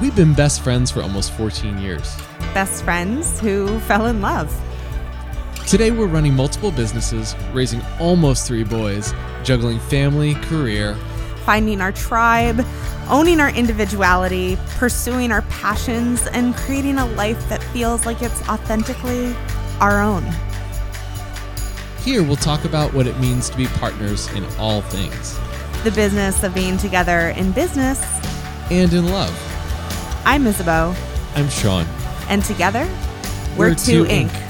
We've been best friends for almost 14 years. Best friends who fell in love. Today, we're running multiple businesses, raising almost three boys, juggling family, career, Finding our tribe, owning our individuality, pursuing our passions, and creating a life that feels like it's authentically our own. Here, we'll talk about what it means to be partners in all things The business of being together in business. and in love. I'm Isabeau, I'm Shaun. and together, we're, We're Two Two Inc. Inc.